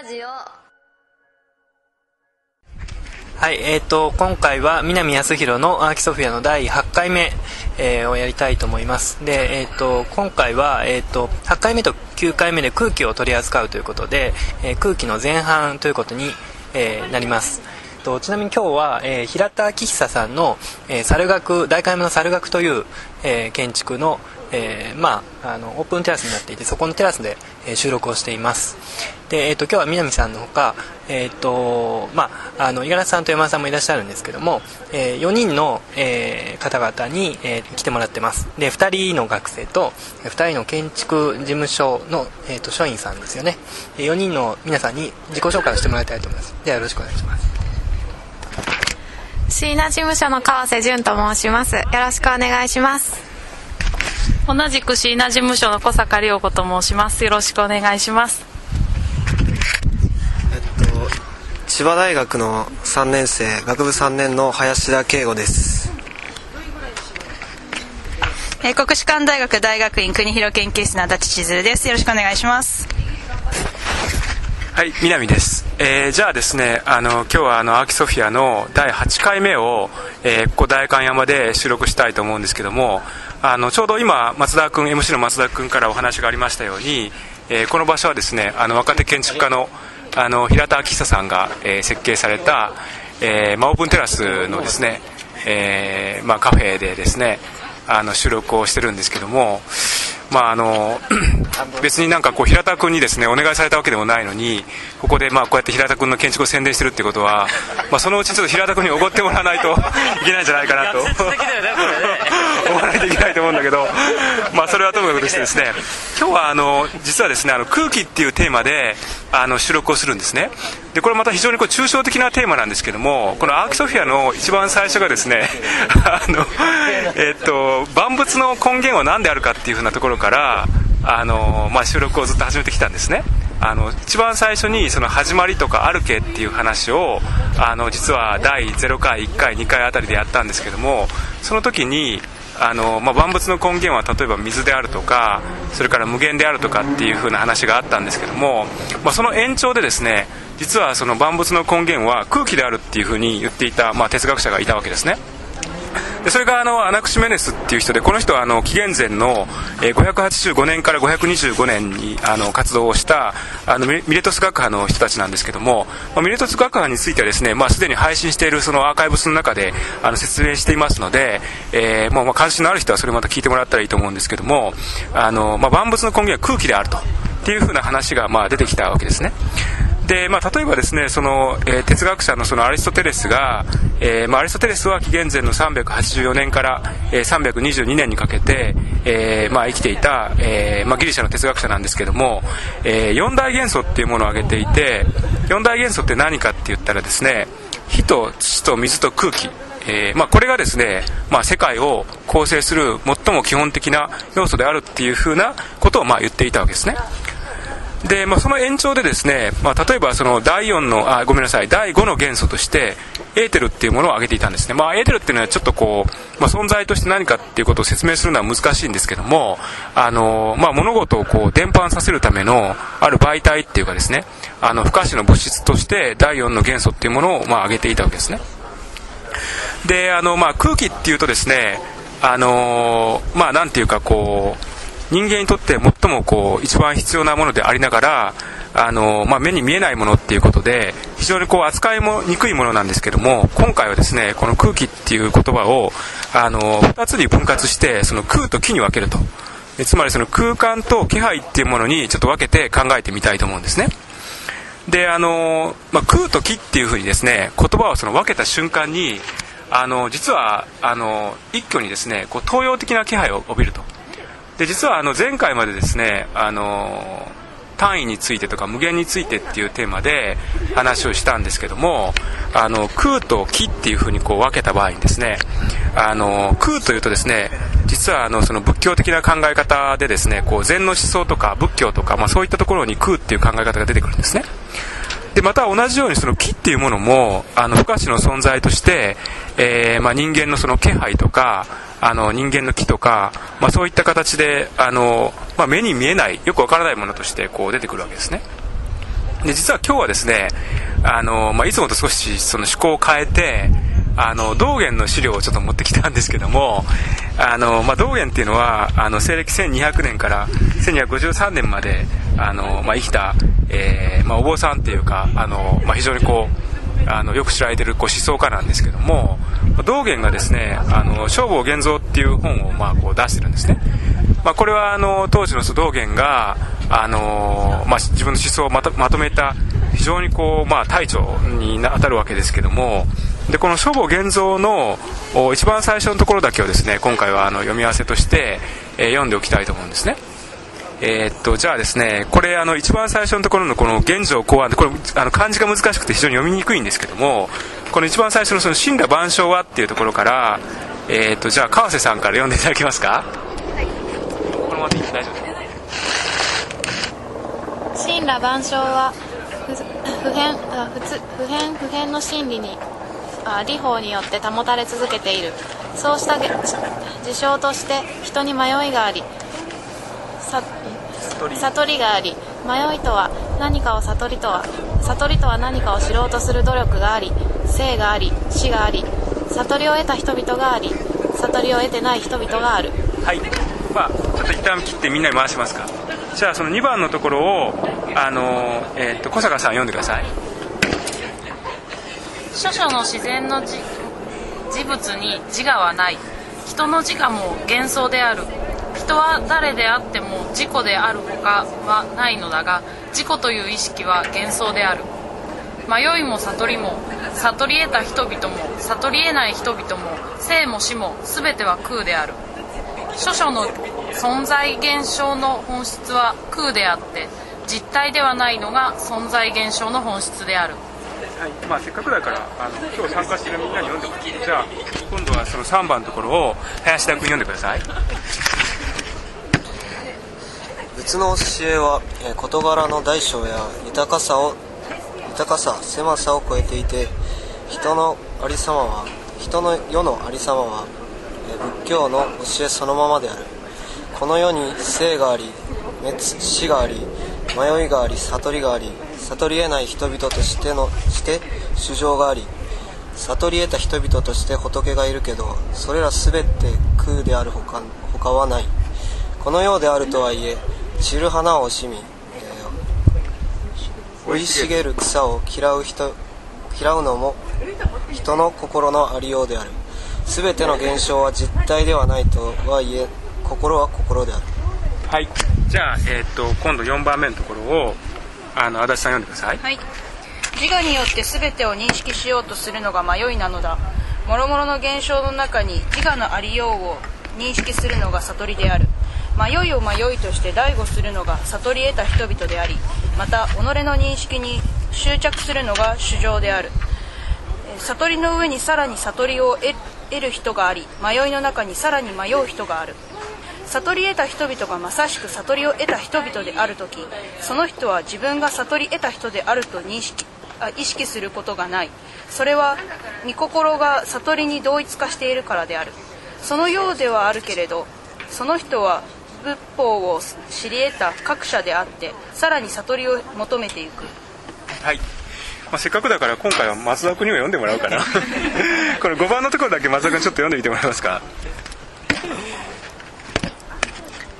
ラジオ。はい、えー、と今回は南康弘のアーキソフィアの第8回目、えーをやりたいと思います。で、えー、と今回は、えー、と8回目と9回目で空気を取り扱うということで、えー空気の前半ということに、えーなります。とちなみに今日は、えー平田明久さんの、えー猿楽大会目の猿楽という、えー建築の、えーまあ、あのオープンテラスになっていてそこのテラスで、えー収録をしています。で、えー、と今日は南さんのほか、えーとまあ、あの五十嵐さんと山田さんもいらっしゃるんですけども、え4人の、えー方々に、えー来てもらってます。で2人の学生と2人の建築事務所の、えー、と所員さんですよね。4人の皆さんに自己紹介をしてもらいたいと思います。ではよろしくお願いします。椎名事務所の川瀬淳と申します。よろしくお願いします。同じく椎名事務所の小坂涼子と申します。よろしくお願いします。えっと千葉大学の3年生学部3年の林田圭吾です。えー国士舘大学大学院国広研究室の足立千鶴です。よろしくお願いします。はい、南です。えーじゃあですね、あの今日はあのアーキソフィアの第8回目を、えーここ代官山で収録したいと思うんですけども、あのちょうど今松田君 MC の松田君からお話がありましたように、えーこの場所はですね、あの若手建築家のあの平田明久さんが、えー設計された、えーまあオープンテラスのですね、えーまあカフェでですね、あの収録をしてるんですけども。まああの 別になんかこう平田君にですねお願いされたわけでもないのにここでまあこうやって平田君の建築を宣伝してるってことは、まあ、そのうちちょっと平田君におごってもらわないといけないんじゃないかなと思わないといけないと思うんだけど、まあ、それはともかくとしてですね今日はあの実はですねあの空気っていうテーマであの収録をするんですね。でこれまた非常にこう抽象的なテーマなんですけどもこのアーキソフィアの一番最初がですね あの、えっと万物の根源は何であるかっていうふうなところからあの、まあ、収録をずっと始めてきたんですね。あの一番最初にその始まりとかあるけっていう話をあの実は第0回1回2回あたりでやったんですけどもその時にあの、まあ、万物の根源は例えば水であるとかそれから無限であるとかっていう風な話があったんですけども、まあ、その延長でですね実はその万物の根源は空気であるっていう風に言っていた、まあ、哲学者がいたわけですね。でそれがあのアナクシメネスっていう人でこの人はあの紀元前のえー585年から525年にあの活動をしたあのミレトス学派の人たちなんですけども、まあミレトス学派についてはですね、まあ、すでに配信しているそのアーカイブスの中であの説明していますので、えーもうまあ関心のある人はそれまた聞いてもらったらいいと思うんですけどもあの、まあ、万物の根源は空気であるとっていうふうな話がまあ出てきたわけですね。で、まあ、例えばですねその、えー哲学者のそのアリストテレスが、えーまあ、アリストテレスは紀元前の384年から、えー322年にかけて、えーまあ、生きていた、えーまあ、ギリシャの哲学者なんですけども、えー四大元素っていうものを挙げていて四大元素って何かって言ったらですね火と土と水と空気えーまあ、これがですね、まあ、世界を構成する最も基本的な要素であるっていうふうなことをまあ言っていたわけですね。で、まあ、その延長でですね、まあ、例えばその第4のあごめんなさい第5の元素としてエーテルっていうものを挙げていたんですね、まあ、エーテルっていうのはちょっとこう、まあ、存在として何かっていうことを説明するのは難しいんですけどもあの、まあ、物事をこう伝播させるためのある媒体っていうかですねあの不可視の物質として第4の元素っていうものをまあ挙げていたわけですね。であの、まあ、空気っていうとですねあのまあなんていうかこう人間にとって最もこう一番必要なものでありながらあの、まあ、目に見えないものっていうことで非常にこう扱いもにくいものなんですけども今回はですねこの空気っていう言葉をあの2つに分割してその空と気に分けると。えつまりその空間と気配っていうものにちょっと分けて考えてみたいと思うんですね。であの、まあ、空と気っていうふうにですね言葉をその分けた瞬間にあの実はあの一挙にですねこう東洋的な気配を帯びると。で実はあの前回までですねあの単位についてとか無限についてっていうテーマで話をしたんですけどもあの空と気っていうふうにこう分けた場合にですねあの空というとですね実はあのその仏教的な考え方でですねこう禅の思想とか仏教とか、まあ、そういったところに空っていう考え方が出てくるんですね。でまた同じようにその木っていうものもあの不可視の存在として、えーまあ、人間のその気配とかあの人間の木とか、まあ、そういった形であの、まあ、目に見えないよくわからないものとしてこう出てくるわけですね。で実は今日はですねあの、まあ、いつもと少しその趣向を変えてあの道元の資料をちょっと持ってきたんですけどもあの、まあ、道元っていうのはあの西暦1200年から1253年まであの、まあ、生きた、えーまあ、お坊さんっていうかあの、まあ、非常にこうあのよく知られてるこう思想家なんですけども道元がですね「あの正法現像」っていう本をまあこう出してるんですね、まあ、これはあの当時の道元があの、まあ、自分の思想をまとまとめた非常にこう、まあ、隊長に当たるわけですけどもでこの書房現像の一番最初のところだけをですね今回はあの読み合わせとして、えー、読んでおきたいと思うんですね。えー、っとじゃあですねこれあの一番最初のところのこの現状公安これあの漢字が難しくて非常に読みにくいんですけどもこの一番最初のその神羅万象はっていうところからえー、っとじゃあ川瀬さんから読んでいただけますか？はい。このままで大丈夫です神羅万象は普遍普通普遍普遍の真理に理法によって保たれ続けている。そうした事象として人に迷いがあり。悟りがあり迷いとは何かを悟りとは悟りとは何かを知ろうとする努力があり生があり死があり悟りを得た人々があり悟りを得てない人々がある。はい。まあちょっと一旦切ってみんなに回しますか。じゃあその2番のところをあの、えー、っと小坂さん読んでください。諸々の自然の事物に自我はない。人の自我も幻想である。人は誰であっても自己であるほかはないのだが自己という意識は幻想である迷いも悟りも悟り得た人々も悟り得ない人々も生も死も全ては空である。諸々の存在現象の本質は空であって実体ではないのが存在現象の本質である。はいまあ、せっかくだからあの今日参加してるみんなに読んでもらってじゃあ今度はその3番のところを林田君読んでください。仏の教えは事柄の大小や豊かさを豊かさ狭さを超えていて人のありさまは人の世のありさまは仏教の教えそのままである。この世に生があり滅死があり迷いがあり悟りがあり悟り得ない人々としてのして主情があり悟り得た人々として仏がいるけどそれら全て空であるほか他はない。このようであるとはいえ散る花を惜しみ、生い茂る草を嫌う人嫌うのも人の心のありようである。全ての現象は実体ではないとはいえ心は心である。はい。じゃあ、えー、っと今度4番目のところをあの足立さん読んでください、はい、自我によって全てを認識しようとするのが迷いなのだ。諸々の現象の中に自我のありようを認識するのが悟りである迷いを迷いとして醍醐するのが悟り得た人々でありまた己の認識に執着するのが主情である。悟りの上にさらに悟りを得る人があり迷いの中にさらに迷う人がある。悟り得た人々がまさしく悟りを得た人々である時その人は自分が悟り得た人であると認識あ意識することがない。それは御心が悟りに同一化しているからである。そのようではあるけれどその人は仏法を知り得た各社であってさらに悟りを求めていく。はい、まあ、せっかくだから今回は松田君にも読んでもらおうかな。これ5番のところだけ松田君ちょっと読んでみてもらえますか？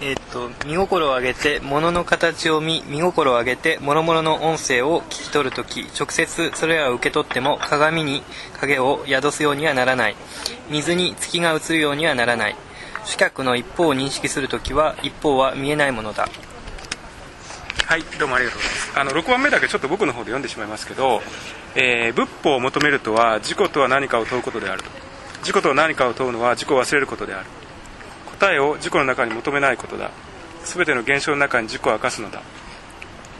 えっ、と見心を上げて物の形を見見心を上げて諸々の音声を聞き取るとき直接それらを受け取っても鏡に影を宿すようにはならない。水に月が映るようにはならない視覚の一方を認識するときは一方は見えないものだ。はいどうもありがとうございます。あの6番目だけちょっと僕の方で読んでしまいますけど、えー、仏法を求めるとは自己とは何かを問うことであると。自己とは何かを問うのは自己を忘れることである。答えを自己の中に求めないことだ。全ての現象の中に自己を明かすのだ。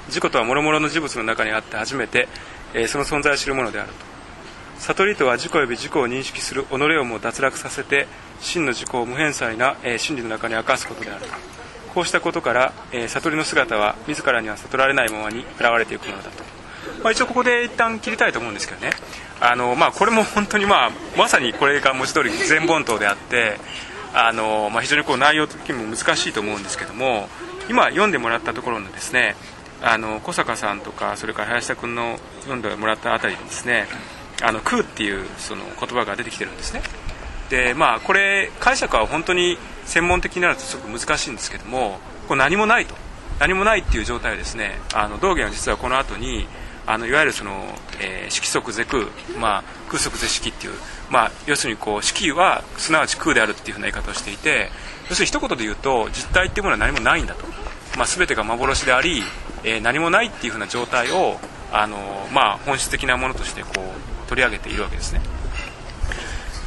自己とは諸々の事物の中にあって初めて、えー、その存在を知るものであると。悟りとは自己及び自己を認識する己をも脱落させて真の自己を無変態な、えー、真理の中に明かすことである。こうしたことから、えー、悟りの姿は自らには悟られないままに現れていくものだと、まあ、一応ここで一旦切りたいと思うんですけどね。あの、まあ、これも本当に、まあ、まさにこれが文字通り全本島であってあの、まあ、非常にこう内容的にも難しいと思うんですけども今読んでもらったところのですね、あの小坂さんとかそれから林田君の読んでもらったあたりですねあの空っていうその言葉が出てきてるんですね。でまあこれ解釈は本当に専門的になるとすごく難しいんですけどもこれ何もないと。何もないっていう状態はですねあの道元は実はこの後にあのいわゆるその、えー、色即是空、まあ、空即是色っていう、まあ、要するにこう色はすなわち空であるっていうふうな言い方をしていて要するに一言で言うと実体っていうものは何もないんだと、まあ、全てが幻であり、えー、何もないっていうふうな状態をあの、まあ、本質的なものとしてこう取り上げているわけですね。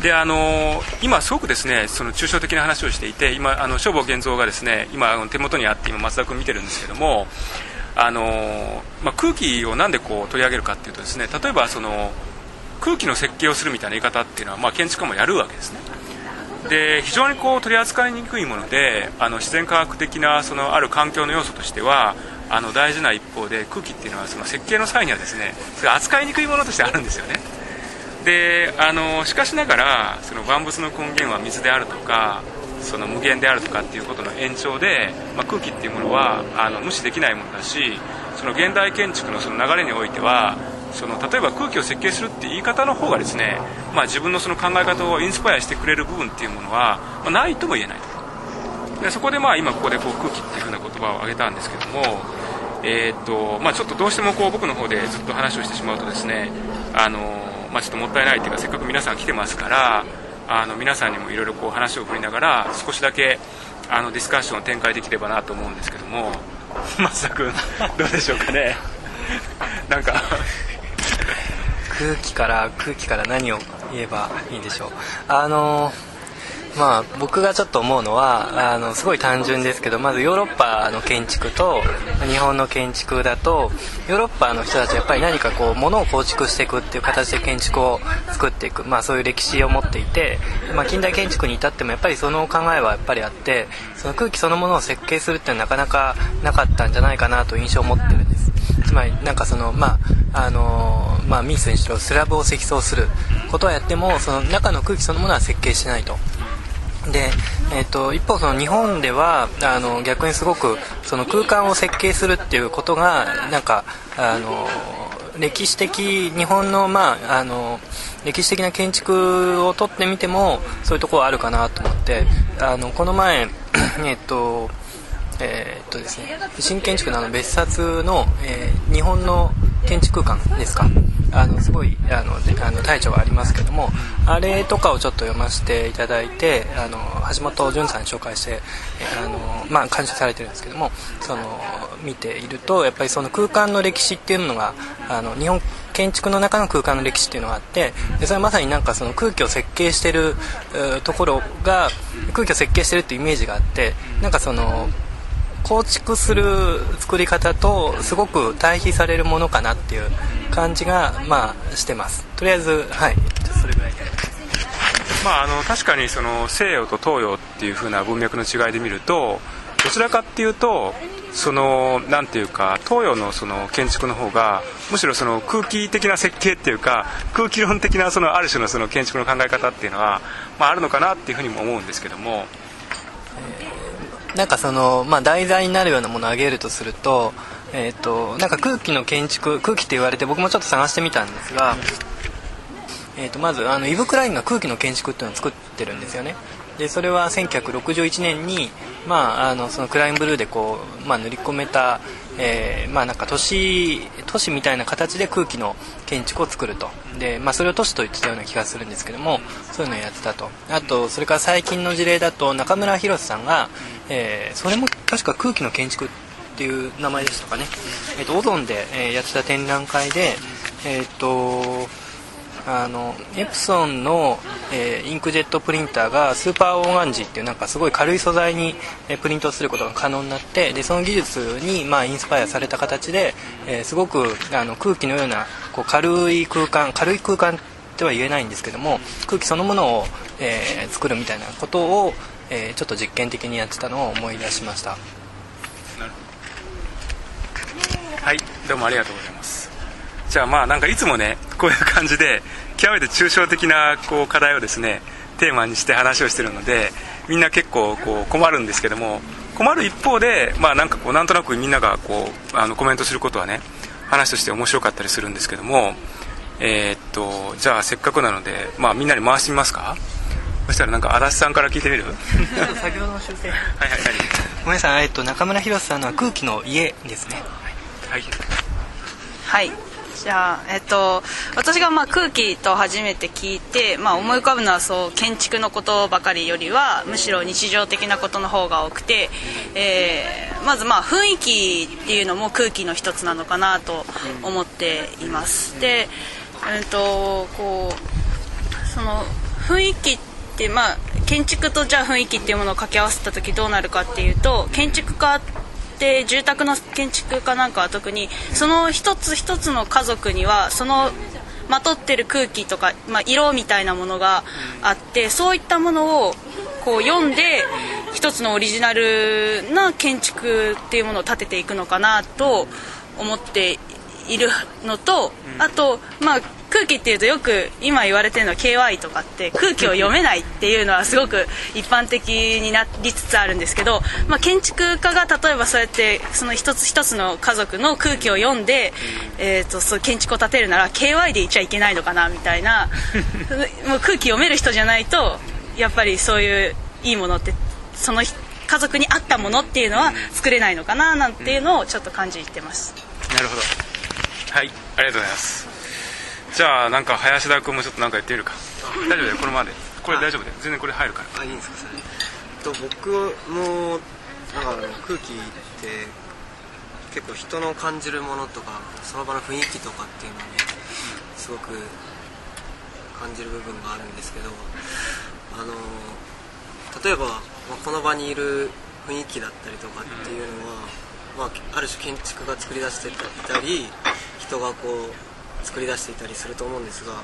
であの今、すごくですねその抽象的な話をしていて今、あの消防現像がですね今、手元にあって今、松田君見てるんですけどもあの、まあ、空気をなんでこう取り上げるかっていうとですね例えばその空気の設計をするみたいな言い方っていうのは、まあ、建築家もやるわけですね。で非常にこう取り扱いにくいものであの自然科学的なそのある環境の要素としてはあの大事な一方で空気っていうのはその設計の際にはですねそれ扱いにくいものとしてあるんですよね。であのしかしながらその万物の根源は水であるとかその無限であるとかっていうことの延長で、まあ、空気っていうものはあの無視できないものだしその現代建築のその流れにおいてはその例えば空気を設計するって言い方の方がですね、まあ、自分のその考え方をインスパイアしてくれる部分っていうものは、まあ、ないとも言えないでそこでまあ今ここでこう空気っていうふうな言葉を挙げたんですけども、えー、っとまあ、ちょっとどうしてもこう僕の方でずっと話をしてしまうとですねあの、まあ、ちょっともったいないっていうかせっかく皆さん来てますからあの皆さんにもいろいろ話を振りながら少しだけあのディスカッションを展開できればなと思うんですけども 松田君どうでしょうかね？なんか。空気から空気から何を言えばいいんでしょう？あのまあ僕がちょっと思うのはあのすごい単純ですけどまずヨーロッパの建築と日本の建築だとヨーロッパの人たちはやっぱり何かこう物を構築していくっていう形で建築を作っていく、まあ、そういう歴史を持っていて、まあ、近代建築に至ってもやっぱりその考えはやっぱりあってその空気そのものを設計するっていうのはなかなかなかったんじゃないかなと印象を持ってるんです。つまりなんかそのまああのまあミースにしろスラブを積層することはやってもその中の空気そのものは設計しないと。で、えーと、一方その日本ではあの逆にすごくその空間を設計するっていうことがなんかあの歴史的日本の,、まあ、あの歴史的な建築をとってみてもそういうところはあるかなと思ってあのこの前 えっとえー、っとですね新建築のあの別冊の、えー、日本の建築館ですかあのすごいあのあの大著がありますけどもあれとかをちょっと読ませていただいてあの橋本潤さんに紹介してあの、まあ、監修されてるんですけどもその見ているとやっぱりその空間の歴史っていうのがあの日本建築の中の空間の歴史っていうのがあってでそれはまさになんかその空気を設計してるところが空気を設計してるっていうイメージがあってなんかその構築する作り方とすごく対比されるものかなっていう感じがまあしてます。とりあえずはい。それぐらいで。まああの確かにその西洋と東洋っていう風な文脈の違いで見るとどちらかっていうとそのなんていうか東洋のその建築の方がむしろその空気的な設計っていうか空気論的なそのある種のその建築の考え方っていうのは、まあ、あるのかなっていうふうにも思うんですけども、なんかその、まあ、題材になるようなものを挙げるとすると,、えーと、なんか空気の建築空気って言われて僕もちょっと探してみたんですが、えー、とまずあのイブ・クラインが空気の建築っていうのを作ってるんですよね。でそれは1961年に、まあ、あのそのクラインブルーでこう、まあ、塗り込めた、えーまあ、なんか都市都市みたいな形で空気の建築を作ると。で、まあ、それを都市と言ってたような気がするんですけどもそういうのをやってたと。あとそれから最近の事例だと中村博さんが、えー、それも確か空気の建築っていう名前でしたかね、えーと、オゾンで、えー、やってた展覧会でえっ、ー、とあのエプソンの、えー、インクジェットプリンターがスーパーオーガンジーっていうなんかすごい軽い素材に、えー、プリントすることが可能になってでその技術に、まあ、インスパイアされた形で、えー、すごくあの空気のようなこう軽い空間軽い空間とは言えないんですけども空気そのものを、え作るみたいなことを、えちょっと実験的にやってたのを思い出しました。はいどうもありがとうございます。じゃあまあなんかいつもねこういう感じで極めて抽象的なこう課題をですねテーマにして話をしてるのでみんな結構こう困るんですけども困る一方で、まあ、なんかこうなんとなくみんながこうあのコメントすることはね話として面白かったりするんですけどもえー、っとじゃあせっかくなので、まあ、みんなに回してみますか？そしたらなんか足立さんから聞いてみる？先ほどの修正はいはいごめんなさい、えっと、中村博さんのは空気の家ですね。はい。はいじゃあ、えっと、私がまあ空気と初めて聞いて、まあ、思い浮かぶのはそう建築のことばかりよりはむしろ日常的なことの方が多くて、えーまずまあ雰囲気っていうのも空気の一つなのかなと思っています。で、えっとこうその雰囲気ってまあ建築とじゃあ雰囲気っていうものを掛け合わせた時どうなるかっていうと建築家って住宅の建築家なんかは特にその一つ一つの家族にはそのまとってる空気とか、まあ、色みたいなものがあってそういったものをこう読んで一つのオリジナルな建築っていうものを建てていくのかなと思っているのとあとまあ空気っていうとよく今言われてるのは KY とかって空気を読めないっていうのはすごく一般的になりつつあるんですけど、まあ、建築家が例えばそうやってその一つ一つの家族の空気を読んで、えー、とそう建築を建てるなら KY でいちゃいけないのかなみたいな もう空気読める人じゃないとやっぱりそういういいものってその家族に合ったものっていうのは作れないのかななんていうのをちょっと感じてます。なるほどはいありがとうございます。じゃあなんか林田君もちょっと何か言ってみるか。大丈夫だよこのまで。これ大丈夫だよ。全然これ入るから。あいいんですかそれ。と僕もなんか空気って結構人の感じるものとかその場の雰囲気とかっていうのをねすごく感じる部分があるんですけどあの例えば、まこの場にいる雰囲気だったりとかっていうのは、まあ、ある種建築が作り出していたり人がこう作り出していたりすると思うんですが、あ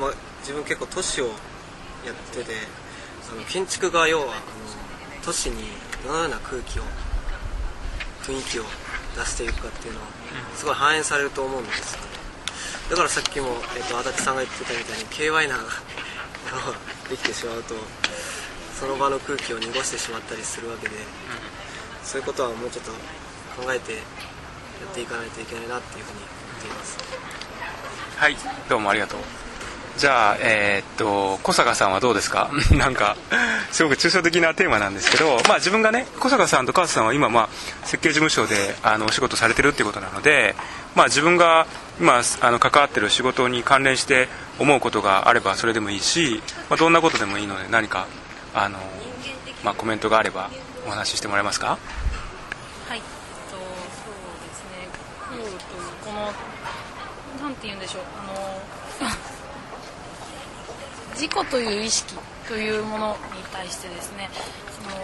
のまあ、自分結構都市をやっててあの建築が要はあの都市にどのような空気を雰囲気を出していくかっていうのはすごい反映されると思うんですよね。だからさっきも、えっと足立さんが言ってたみたいに KY なのが できてしまうとその場の空気を濁してしまったりするわけで、そういうことはもうちょっと考えてやっていかないといけないなっていうふうに思っています。はいどうもありがとう。じゃあえーっと小坂さんはどうですか？なんかすごく抽象的なテーマなんですけど、まあ、自分がね小坂さんと川瀬さんは今、まあ、設計事務所であのお仕事されてるっていうことなので、まあ、自分が今あの関わってる仕事に関連して思うことがあればそれでもいいし、まあ、どんなことでもいいので何かあの、まあ、コメントがあればお話ししてもらえますかはい、えっと、そうですね、空というこの、なんて言うんでしょう、あの、自己という意識というものに対してですね、その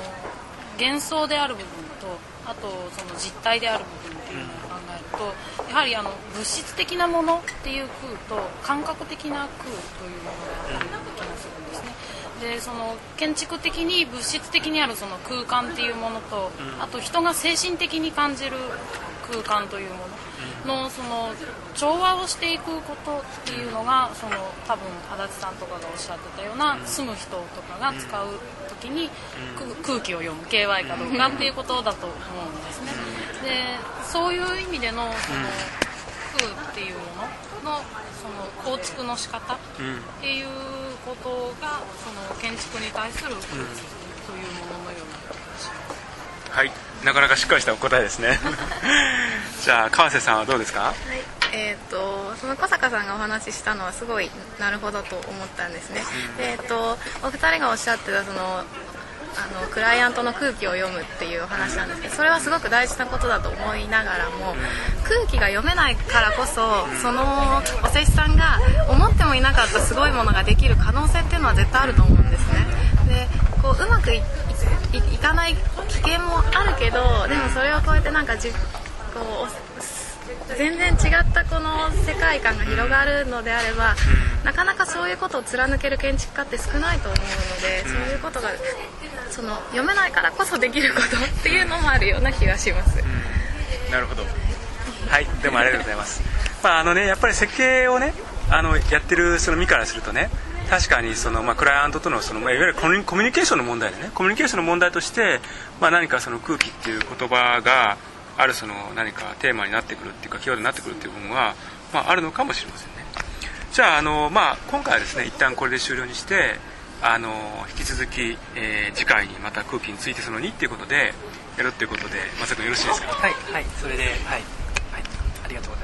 幻想である部分と、あとその実体である部分っていうのを考えると、やはりあの物質的なものっていう空と感覚的な空というものがあるような気がするんですね。でその建築的に物質的にあるその空間っていうものと、あと人が精神的に感じる空間というもののその調和をしていくことっていうのがその多分足立さんとかがおっしゃってたような住む人とかが使う時に空空気を読む KY かどうかっていうことだと思うんですね。でそういう意味でのその空っていうもののその構築の仕方っていうことがその建築に対する空気というもののような気がします。はいなかなかしっかりしたお答えですね。じゃあ川瀬さんはどうですか？はい。えー、とその小坂さんがお話ししたのはすごいなるほどと思ったんですね、でえー、とお二人がおっしゃってたそのあのクライアントの空気を読むっていうお話なんですけどそれはすごく大事なことだと思いながらも空気が読めないからこそそのお施師さんが思ってもいなかったすごいものができる可能性っていうのは絶対あると思うんですね。でこううまくいいいかない危険もあるけどでもそれを超えてなんかじこう全然違ったこの世界観が広がるのであればなかなかそういうことを貫ける建築家って少ないと思うのでそういうことがその読めないからこそできることっていうのもあるような気がします。なるほど。はいでもありがとうございます。まああのねやっぱり設計をねあのやってるその身からするとね確かにその、まあ、クライアントとのその、まあ、いわゆるコミュニケーションの問題でね。コミュニケーションの問題として、まあ、何かその空気っていう言葉があるその何かテーマになってくるっていうかキーワードになってくるっていう部分は、まあ、あるのかもしれませんね。じゃああの、まあ、今回はですね一旦これで終了にしてあの引き続き、えー、次回にまた空気についてその2っていうことでやるっていうことでまさかよろしいですか？はいはいそれではい、はい、ありがとうございます。